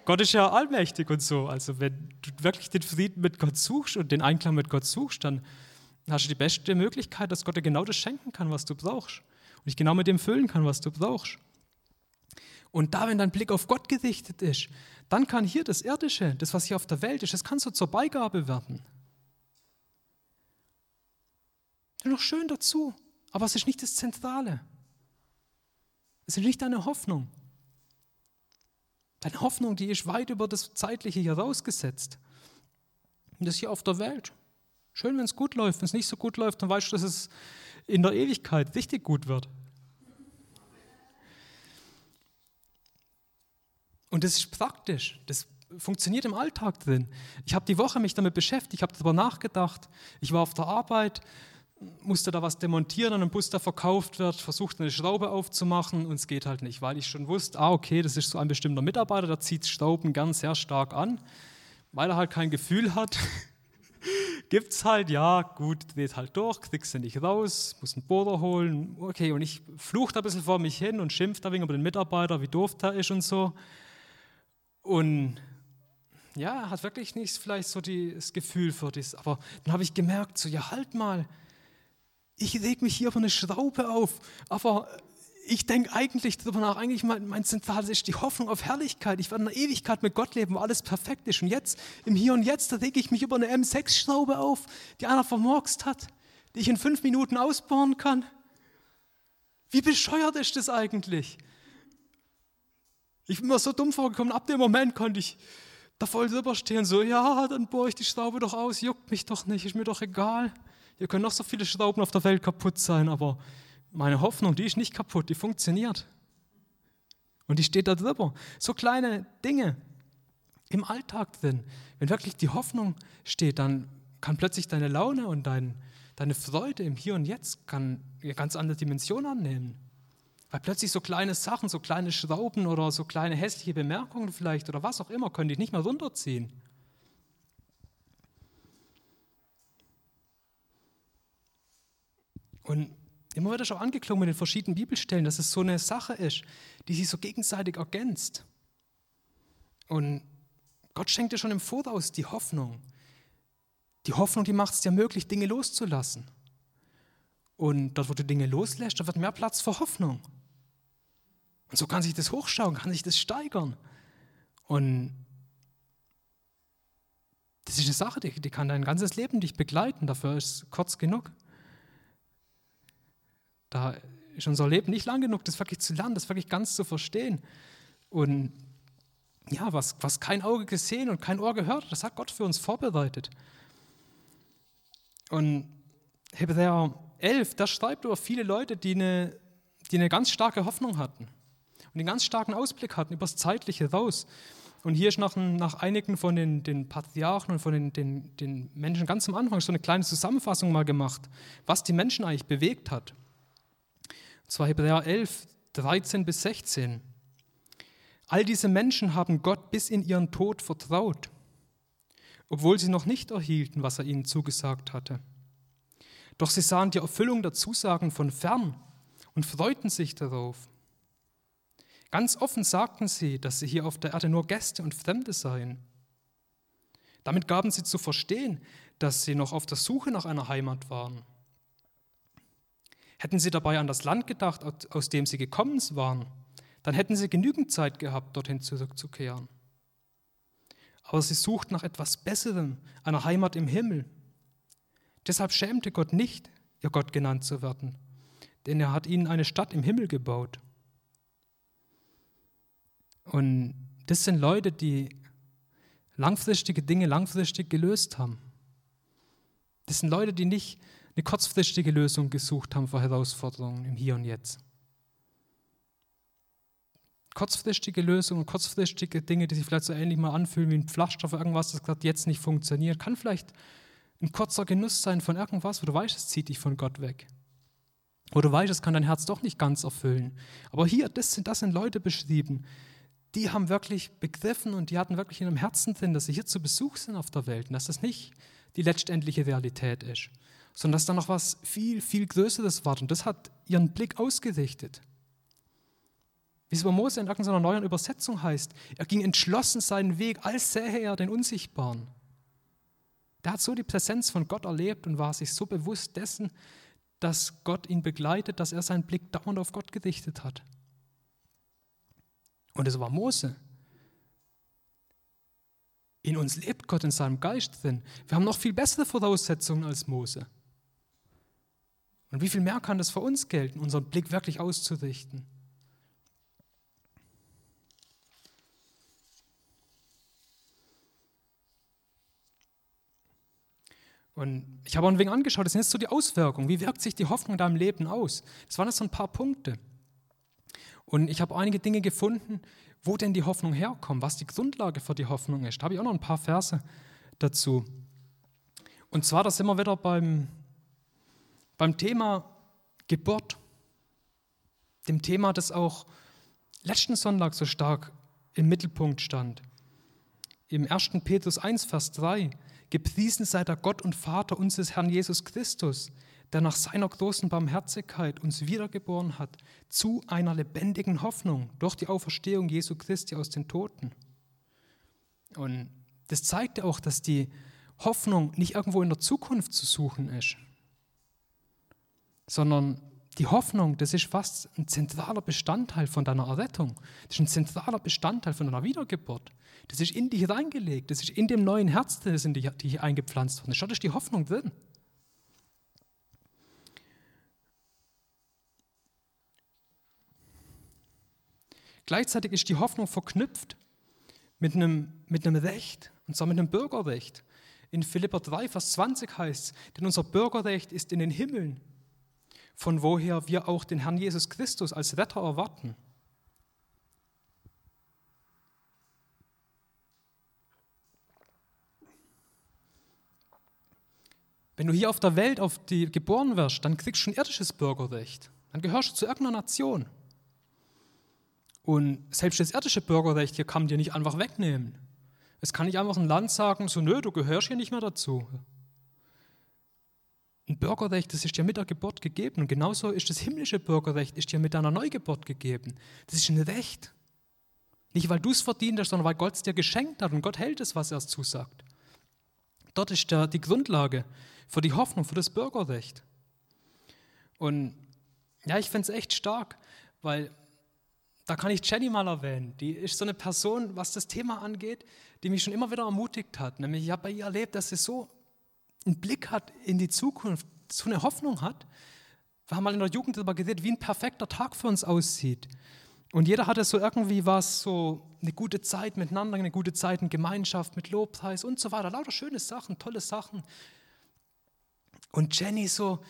Gott ist ja allmächtig und so. Also, wenn du wirklich den Frieden mit Gott suchst und den Einklang mit Gott suchst, dann hast du die beste Möglichkeit, dass Gott dir genau das schenken kann, was du brauchst. Und dich genau mit dem füllen kann, was du brauchst. Und da, wenn dein Blick auf Gott gerichtet ist, dann kann hier das Irdische, das, was hier auf der Welt ist, das kann so zur Beigabe werden. Noch schön dazu, aber es ist nicht das Zentrale. Es ist nicht deine Hoffnung. Deine Hoffnung, die ist weit über das Zeitliche hier rausgesetzt. Und das hier auf der Welt. Schön, wenn es gut läuft. Wenn es nicht so gut läuft, dann weißt du, dass es in der Ewigkeit richtig gut wird. Und das ist praktisch. Das funktioniert im Alltag drin. Ich habe die Woche mich damit beschäftigt, ich habe darüber nachgedacht. Ich war auf der Arbeit, musste da was demontieren an einem Bus, der verkauft wird, versucht eine Schraube aufzumachen und es geht halt nicht, weil ich schon wusste, ah okay, das ist so ein bestimmter Mitarbeiter, der zieht Schrauben ganz sehr stark an, weil er halt kein Gefühl hat. [LAUGHS] Gibt es halt, ja, gut, dreht halt durch, kriegst du nicht raus, muss einen Bohrer holen, okay, und ich fluche da ein bisschen vor mich hin und schimpfe da wegen über den Mitarbeiter, wie doof der ist und so. Und ja, hat wirklich nicht vielleicht so das Gefühl für das. Aber dann habe ich gemerkt, so, ja, halt mal, ich reg mich hier über eine Schraube auf, aber ich denke eigentlich darüber nach, eigentlich mein, mein Zentrales ist die Hoffnung auf Herrlichkeit. Ich werde in der Ewigkeit mit Gott leben, wo alles perfekt ist. Und jetzt, im Hier und Jetzt, da rege ich mich über eine M6-Schraube auf, die einer vermorkst hat, die ich in fünf Minuten ausbauen kann. Wie bescheuert ist das eigentlich? Ich bin mir so dumm vorgekommen, ab dem Moment konnte ich da voll drüber stehen, so, ja, dann bohre ich die Schraube doch aus, juckt mich doch nicht, ist mir doch egal. Hier können noch so viele Schrauben auf der Welt kaputt sein, aber meine Hoffnung, die ist nicht kaputt, die funktioniert. Und die steht da drüber. So kleine Dinge im Alltag drin. Wenn wirklich die Hoffnung steht, dann kann plötzlich deine Laune und dein, deine Freude im Hier und Jetzt kann eine ganz andere Dimension annehmen. Weil plötzlich so kleine Sachen, so kleine Schrauben oder so kleine hässliche Bemerkungen vielleicht oder was auch immer, können dich nicht mehr runterziehen. Und immer wird schon angeklungen mit den verschiedenen Bibelstellen, dass es so eine Sache ist, die sich so gegenseitig ergänzt. Und Gott schenkt dir schon im Voraus die Hoffnung. Die Hoffnung, die macht es dir möglich, Dinge loszulassen. Und dort, wo du Dinge loslässt, da wird mehr Platz für Hoffnung. Und so kann sich das hochschauen, kann sich das steigern. Und Das ist eine Sache, die, die kann dein ganzes Leben dich begleiten. Dafür ist kurz genug. Da ist unser Leben nicht lang genug, das wirklich zu lernen, das wirklich ganz zu verstehen. Und ja, was, was kein Auge gesehen und kein Ohr gehört, das hat Gott für uns vorbereitet. Und Hebräer 11, da schreibt über viele Leute, die eine, die eine ganz starke Hoffnung hatten und einen ganz starken Ausblick hatten über das Zeitliche raus. Und hier ist nach, nach einigen von den, den Patriarchen und von den, den, den Menschen ganz am Anfang so eine kleine Zusammenfassung mal gemacht, was die Menschen eigentlich bewegt hat. Und zwar Hebräer 11, 13 bis 16. All diese Menschen haben Gott bis in ihren Tod vertraut, obwohl sie noch nicht erhielten, was er ihnen zugesagt hatte. Doch sie sahen die Erfüllung der Zusagen von fern und freuten sich darauf. Ganz offen sagten sie, dass sie hier auf der Erde nur Gäste und Fremde seien. Damit gaben sie zu verstehen, dass sie noch auf der Suche nach einer Heimat waren. Hätten sie dabei an das Land gedacht, aus dem sie gekommen waren, dann hätten sie genügend Zeit gehabt, dorthin zurückzukehren. Aber sie suchten nach etwas Besserem, einer Heimat im Himmel. Deshalb schämte Gott nicht, ihr Gott genannt zu werden, denn er hat ihnen eine Stadt im Himmel gebaut. Und das sind Leute, die langfristige Dinge langfristig gelöst haben. Das sind Leute, die nicht eine kurzfristige Lösung gesucht haben für Herausforderungen im Hier und Jetzt. Kurzfristige Lösungen, kurzfristige Dinge, die sich vielleicht so ähnlich mal anfühlen wie ein Pflaster für irgendwas, das gerade jetzt nicht funktioniert, kann vielleicht ein kurzer Genuss sein von irgendwas, wo du weißt, es zieht dich von Gott weg. Wo du weißt, es kann dein Herz doch nicht ganz erfüllen. Aber hier, das sind, das sind Leute beschrieben, die haben wirklich begriffen und die hatten wirklich in ihrem Herzen drin, dass sie hier zu Besuch sind auf der Welt und dass das nicht die letztendliche Realität ist, sondern dass da noch was viel, viel Größeres war. Und das hat ihren Blick ausgerichtet. Wie es bei Mose in irgendeiner neuen Übersetzung heißt, er ging entschlossen seinen Weg, als sähe er den Unsichtbaren. Der hat so die Präsenz von Gott erlebt und war sich so bewusst dessen, dass Gott ihn begleitet, dass er seinen Blick dauernd auf Gott gerichtet hat. Und es war Mose. In uns lebt Gott in seinem Geist drin. Wir haben noch viel bessere Voraussetzungen als Mose. Und wie viel mehr kann das für uns gelten, unseren Blick wirklich auszurichten? Und ich habe auch ein wenig angeschaut, das sind jetzt so die Auswirkungen. Wie wirkt sich die Hoffnung in deinem Leben aus? Das waren jetzt so ein paar Punkte. Und ich habe einige Dinge gefunden, wo denn die Hoffnung herkommt, was die Grundlage für die Hoffnung ist. Da habe ich auch noch ein paar Verse dazu. Und zwar, da sind wir wieder beim, beim Thema Geburt. Dem Thema, das auch letzten Sonntag so stark im Mittelpunkt stand. Im 1. Petrus 1, Vers 3. Gepriesen sei der Gott und Vater unseres Herrn Jesus Christus, der nach seiner großen Barmherzigkeit uns wiedergeboren hat zu einer lebendigen Hoffnung durch die Auferstehung Jesu Christi aus den Toten. Und das zeigt auch, dass die Hoffnung nicht irgendwo in der Zukunft zu suchen ist, sondern die Hoffnung, das ist fast ein zentraler Bestandteil von deiner Errettung. Das ist ein zentraler Bestandteil von deiner Wiedergeburt. Das ist in dich reingelegt. Das ist in dem neuen Herz, das in dich, dich eingepflanzt worden ist. Da ist die Hoffnung drin. Gleichzeitig ist die Hoffnung verknüpft mit einem, mit einem Recht, und zwar mit einem Bürgerrecht. In Philipper 3, Vers 20 heißt es, denn unser Bürgerrecht ist in den Himmeln, von woher wir auch den Herrn Jesus Christus als Retter erwarten. Wenn du hier auf der Welt auf die geboren wirst, dann kriegst du ein irdisches Bürgerrecht. Dann gehörst du zu irgendeiner Nation. Und selbst das irdische Bürgerrecht hier kann man dir nicht einfach wegnehmen. Es kann nicht einfach ein Land sagen, so nö, du gehörst hier nicht mehr dazu. Ein Bürgerrecht, das ist dir mit der Geburt gegeben. Und genauso ist das himmlische Bürgerrecht, ist dir mit deiner Neugeburt gegeben. Das ist ein Recht. Nicht, weil du es verdient hast, sondern weil Gott es dir geschenkt hat und Gott hält es, was er es zusagt. Dort ist der, die Grundlage für die Hoffnung, für das Bürgerrecht. Und ja, ich finde es echt stark, weil da kann ich Jenny mal erwähnen. Die ist so eine Person, was das Thema angeht, die mich schon immer wieder ermutigt hat. Nämlich, ich habe bei ihr erlebt, dass sie so einen Blick hat in die Zukunft, so eine Hoffnung hat. Wir haben mal in der Jugend darüber geredet, wie ein perfekter Tag für uns aussieht. Und jeder hatte so irgendwie was, so eine gute Zeit miteinander, eine gute Zeit in Gemeinschaft mit Lobpreis und so weiter. Lauter schöne Sachen, tolle Sachen. Und Jenny so,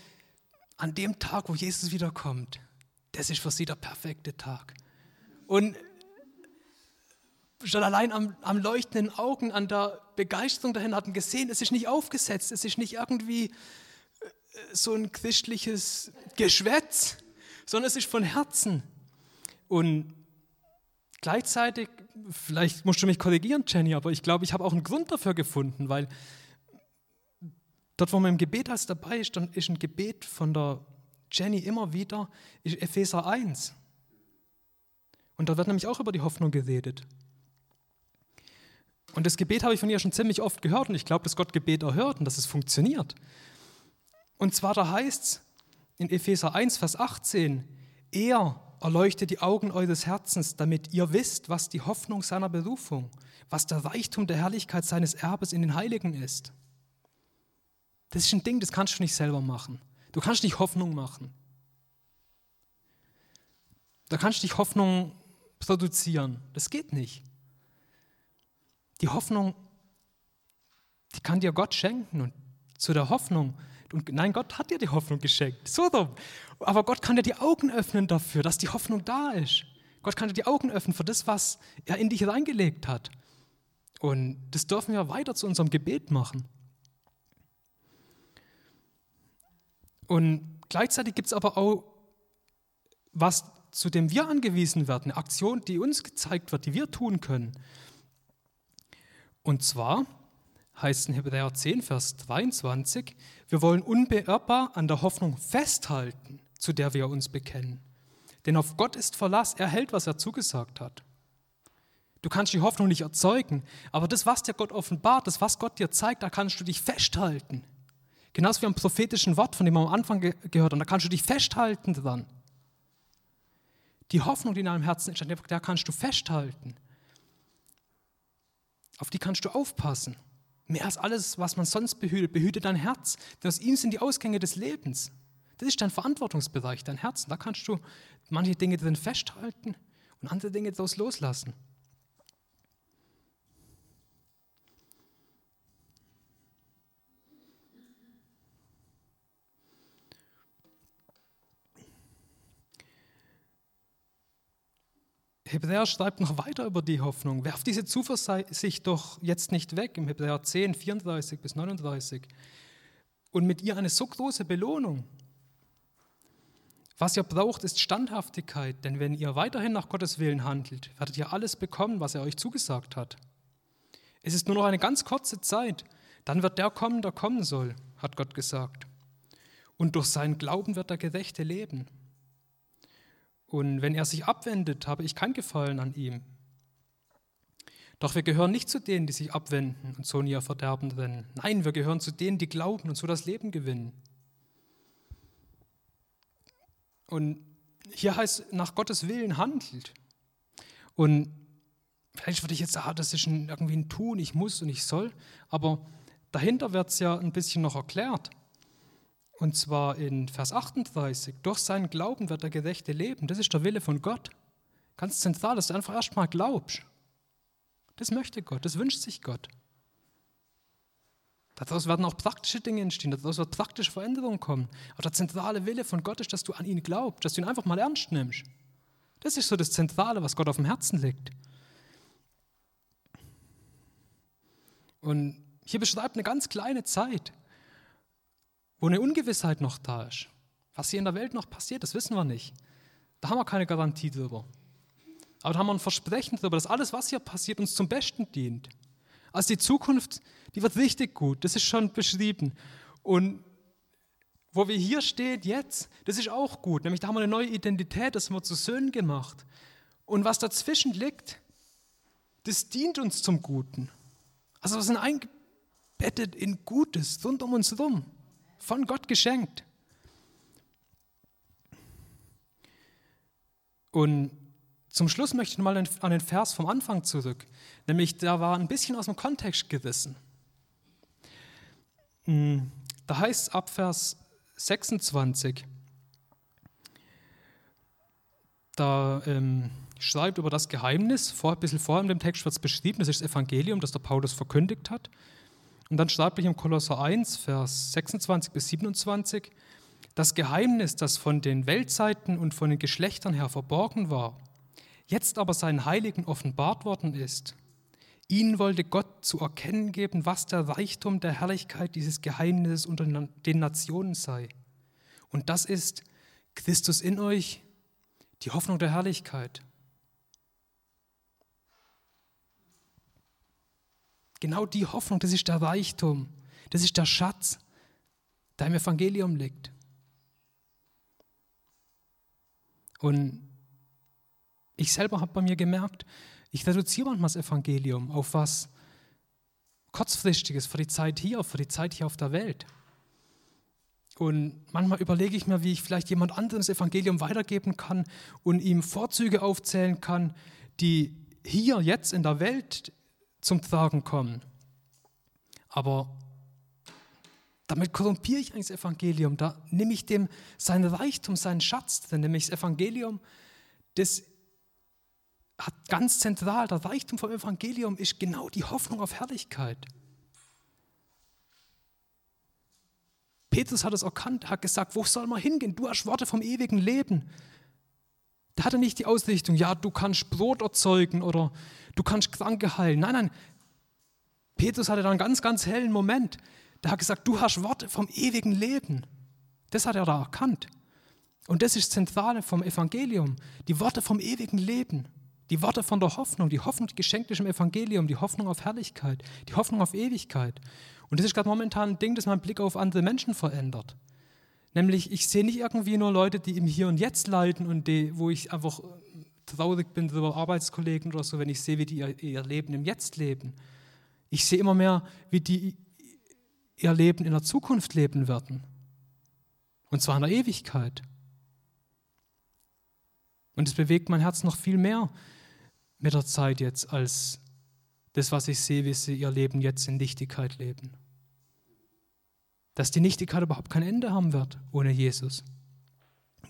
an dem Tag, wo Jesus wiederkommt, das ist für sie der perfekte Tag. Und schon allein am, am leuchtenden Augen, an der Begeisterung dahin hatten gesehen, es ist nicht aufgesetzt, es ist nicht irgendwie äh, so ein christliches Geschwätz, sondern es ist von Herzen. Und gleichzeitig, vielleicht musst du mich korrigieren, Jenny, aber ich glaube, ich habe auch einen Grund dafür gefunden, weil dort, wo man im Gebet als dabei ist, dann ist ein Gebet von der Jenny immer wieder Epheser 1. Und da wird nämlich auch über die Hoffnung geredet. Und das Gebet habe ich von ihr schon ziemlich oft gehört und ich glaube, dass Gott Gebet erhört und dass es funktioniert. Und zwar da heißt es in Epheser 1, Vers 18, er erleuchtet die Augen eures Herzens, damit ihr wisst, was die Hoffnung seiner Berufung, was der Reichtum der Herrlichkeit seines Erbes in den Heiligen ist. Das ist ein Ding, das kannst du nicht selber machen. Du kannst nicht Hoffnung machen. Da kannst du nicht Hoffnung produzieren. Das geht nicht. Die Hoffnung, die kann dir Gott schenken. Und zu der Hoffnung, und nein, Gott hat dir die Hoffnung geschenkt. So dumm. Aber Gott kann dir die Augen öffnen dafür, dass die Hoffnung da ist. Gott kann dir die Augen öffnen für das, was er in dich reingelegt hat. Und das dürfen wir weiter zu unserem Gebet machen. Und gleichzeitig gibt es aber auch was, zu dem wir angewiesen werden, eine Aktion, die uns gezeigt wird, die wir tun können. Und zwar heißt in Hebräer 10, Vers 23, wir wollen unbeirrbar an der Hoffnung festhalten, zu der wir uns bekennen. Denn auf Gott ist Verlass, er hält, was er zugesagt hat. Du kannst die Hoffnung nicht erzeugen, aber das, was dir Gott offenbart, das, was Gott dir zeigt, da kannst du dich festhalten. Genauso wie am prophetischen Wort, von dem wir am Anfang ge gehört haben, da kannst du dich festhalten dran. Die Hoffnung, die in deinem Herzen entsteht, da kannst du festhalten. Auf die kannst du aufpassen. Mehr als alles, was man sonst behütet, behüte dein Herz. Denn aus ihm sind die Ausgänge des Lebens. Das ist dein Verantwortungsbereich, dein Herz. Da kannst du manche Dinge drin festhalten und andere Dinge daraus loslassen. Hebräer schreibt noch weiter über die Hoffnung. Werft diese Zuversicht doch jetzt nicht weg, im Hebräer 10, 34 bis 39. Und mit ihr eine so große Belohnung. Was ihr braucht, ist Standhaftigkeit, denn wenn ihr weiterhin nach Gottes Willen handelt, werdet ihr alles bekommen, was er euch zugesagt hat. Es ist nur noch eine ganz kurze Zeit, dann wird der kommen, der kommen soll, hat Gott gesagt. Und durch seinen Glauben wird der Gerechte leben. Und wenn er sich abwendet, habe ich kein Gefallen an ihm. Doch wir gehören nicht zu denen, die sich abwenden und so in ihr Verderben rennen. Nein, wir gehören zu denen, die glauben und so das Leben gewinnen. Und hier heißt, nach Gottes Willen handelt. Und vielleicht würde ich jetzt sagen, ah, das ist irgendwie ein Tun, ich muss und ich soll, aber dahinter wird es ja ein bisschen noch erklärt. Und zwar in Vers 38. Durch seinen Glauben wird der Gerechte leben. Das ist der Wille von Gott. Ganz zentral, dass du einfach erstmal glaubst. Das möchte Gott, das wünscht sich Gott. Daraus werden auch praktische Dinge entstehen, daraus wird praktische Veränderungen kommen. Aber der zentrale Wille von Gott ist, dass du an ihn glaubst, dass du ihn einfach mal ernst nimmst. Das ist so das Zentrale, was Gott auf dem Herzen liegt. Und hier beschreibt eine ganz kleine Zeit, wo eine Ungewissheit noch da ist. Was hier in der Welt noch passiert, das wissen wir nicht. Da haben wir keine Garantie drüber. Aber da haben wir ein Versprechen darüber, dass alles, was hier passiert, uns zum Besten dient. Also die Zukunft, die wird richtig gut, das ist schon beschrieben. Und wo wir hier stehen jetzt, das ist auch gut. Nämlich da haben wir eine neue Identität, das haben wir zu Söhnen gemacht. Und was dazwischen liegt, das dient uns zum Guten. Also wir sind eingebettet in Gutes rund um uns herum von Gott geschenkt. Und zum Schluss möchte ich mal an den Vers vom Anfang zurück, nämlich da war ein bisschen aus dem Kontext gerissen. Hm, da heißt es ab Vers 26, da ähm, schreibt über das Geheimnis, vor, ein bisschen vorher in dem Text wird es beschrieben, das ist das Evangelium, das der Paulus verkündigt hat. Und dann schreibt er im Kolosser 1, Vers 26 bis 27, das Geheimnis, das von den Weltzeiten und von den Geschlechtern her verborgen war, jetzt aber seinen Heiligen offenbart worden ist. Ihnen wollte Gott zu erkennen geben, was der Reichtum der Herrlichkeit dieses Geheimnisses unter den Nationen sei. Und das ist Christus in euch, die Hoffnung der Herrlichkeit. Genau die Hoffnung, das ist der Reichtum, das ist der Schatz, der im Evangelium liegt. Und ich selber habe bei mir gemerkt, ich reduziere manchmal das Evangelium auf was kurzfristiges für die Zeit hier, für die Zeit hier auf der Welt. Und manchmal überlege ich mir, wie ich vielleicht jemand anderes das Evangelium weitergeben kann und ihm Vorzüge aufzählen kann, die hier jetzt in der Welt zum Tragen kommen. Aber damit korrumpiere ich eigentlich das Evangelium. Da nehme ich dem seinen Reichtum, seinen Schatz, dann nehme ich das Evangelium, das hat ganz zentral, der Reichtum vom Evangelium ist genau die Hoffnung auf Herrlichkeit. Petrus hat es erkannt, hat gesagt, wo soll man hingehen? Du hast Worte vom ewigen Leben. Da hat er nicht die Ausrichtung, ja, du kannst Brot erzeugen oder du kannst Kranke heilen. Nein, nein. Petrus hatte da einen ganz, ganz hellen Moment. Der hat gesagt, du hast Worte vom ewigen Leben. Das hat er da erkannt. Und das ist das Zentrale vom Evangelium. Die Worte vom ewigen Leben. Die Worte von der Hoffnung. Die Hoffnung, die geschenkt ist im Evangelium. Die Hoffnung auf Herrlichkeit. Die Hoffnung auf Ewigkeit. Und das ist gerade momentan ein Ding, das meinen Blick auf andere Menschen verändert. Nämlich, ich sehe nicht irgendwie nur Leute, die im Hier und Jetzt leiden und die, wo ich einfach traurig bin über Arbeitskollegen oder so, wenn ich sehe, wie die ihr Leben im Jetzt leben. Ich sehe immer mehr, wie die ihr Leben in der Zukunft leben werden. Und zwar in der Ewigkeit. Und es bewegt mein Herz noch viel mehr mit der Zeit jetzt, als das, was ich sehe, wie sie ihr Leben jetzt in Nichtigkeit leben. Dass die Nichtigkeit überhaupt kein Ende haben wird ohne Jesus.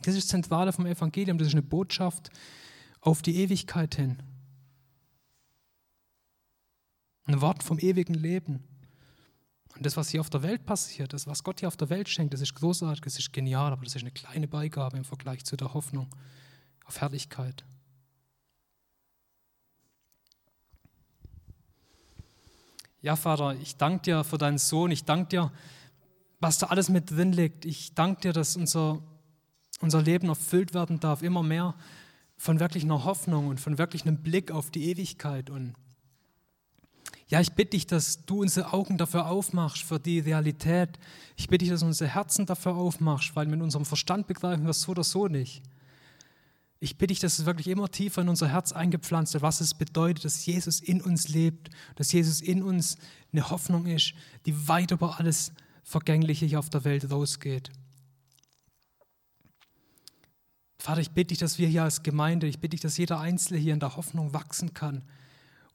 Das ist das Zentrale vom Evangelium, das ist eine Botschaft auf die Ewigkeit hin. Ein Wort vom ewigen Leben. Und das, was hier auf der Welt passiert, das, was Gott hier auf der Welt schenkt, das ist großartig, das ist genial, aber das ist eine kleine Beigabe im Vergleich zu der Hoffnung auf Herrlichkeit. Ja, Vater, ich danke dir für deinen Sohn, ich danke dir, was da alles mit drin liegt. Ich danke dir, dass unser, unser Leben erfüllt werden darf, immer mehr von wirklich einer Hoffnung und von wirklich einem Blick auf die Ewigkeit und ja, ich bitte dich, dass du unsere Augen dafür aufmachst, für die Realität. Ich bitte dich, dass du unsere Herzen dafür aufmachst, weil mit unserem Verstand begreifen wir es so oder so nicht. Ich bitte dich, dass es wirklich immer tiefer in unser Herz eingepflanzt wird, was es bedeutet, dass Jesus in uns lebt, dass Jesus in uns eine Hoffnung ist, die weit über alles Vergängliche hier auf der Welt rausgeht. Vater, ich bitte dich, dass wir hier als Gemeinde, ich bitte dich, dass jeder Einzelne hier in der Hoffnung wachsen kann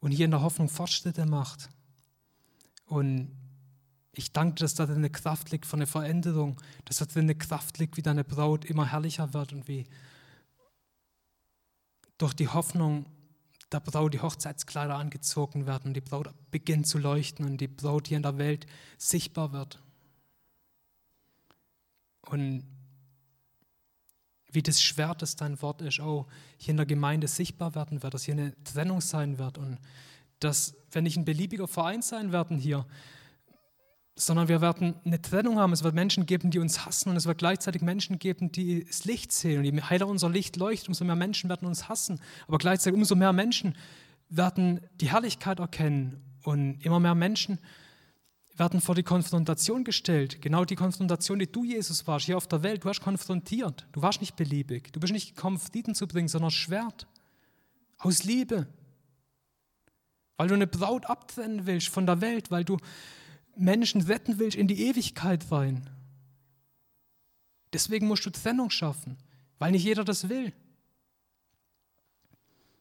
und hier in der Hoffnung Fortschritte macht. Und ich danke, dass da eine Kraft liegt für eine Veränderung, dass da eine Kraft liegt, wie deine Braut immer herrlicher wird und wie durch die Hoffnung der Braut die Hochzeitskleider angezogen werden und die Braut beginnt zu leuchten und die Braut hier in der Welt sichtbar wird. Und wie das Schwert, das dein Wort ist, auch hier in der Gemeinde sichtbar werden wird, dass hier eine Trennung sein wird und dass wir nicht ein beliebiger Verein sein werden hier, sondern wir werden eine Trennung haben. Es wird Menschen geben, die uns hassen und es wird gleichzeitig Menschen geben, die das Licht sehen. Und je heller unser Licht leuchtet, umso mehr Menschen werden uns hassen. Aber gleichzeitig umso mehr Menschen werden die Herrlichkeit erkennen und immer mehr Menschen werden vor die Konfrontation gestellt. Genau die Konfrontation, die du, Jesus, warst hier auf der Welt. Du hast konfrontiert. Du warst nicht beliebig. Du bist nicht gekommen, Frieden zu bringen, sondern Schwert. Aus Liebe. Weil du eine Braut abtrennen willst von der Welt, weil du Menschen retten willst in die Ewigkeit rein. Deswegen musst du Trennung schaffen, weil nicht jeder das will.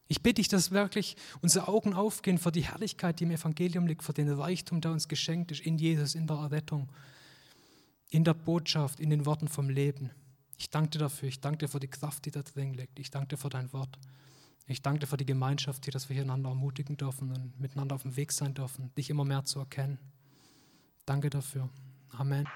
Ich bitte dich, dass wirklich unsere Augen aufgehen vor die Herrlichkeit, die im Evangelium liegt, vor den Reichtum, der uns geschenkt ist, in Jesus, in der Errettung, in der Botschaft, in den Worten vom Leben. Ich danke dir dafür. Ich danke dir für die Kraft, die da drin liegt. Ich danke dir für dein Wort. Ich danke dir für die Gemeinschaft hier, dass wir einander ermutigen dürfen und miteinander auf dem Weg sein dürfen, dich immer mehr zu erkennen. Danke dafür. Amen.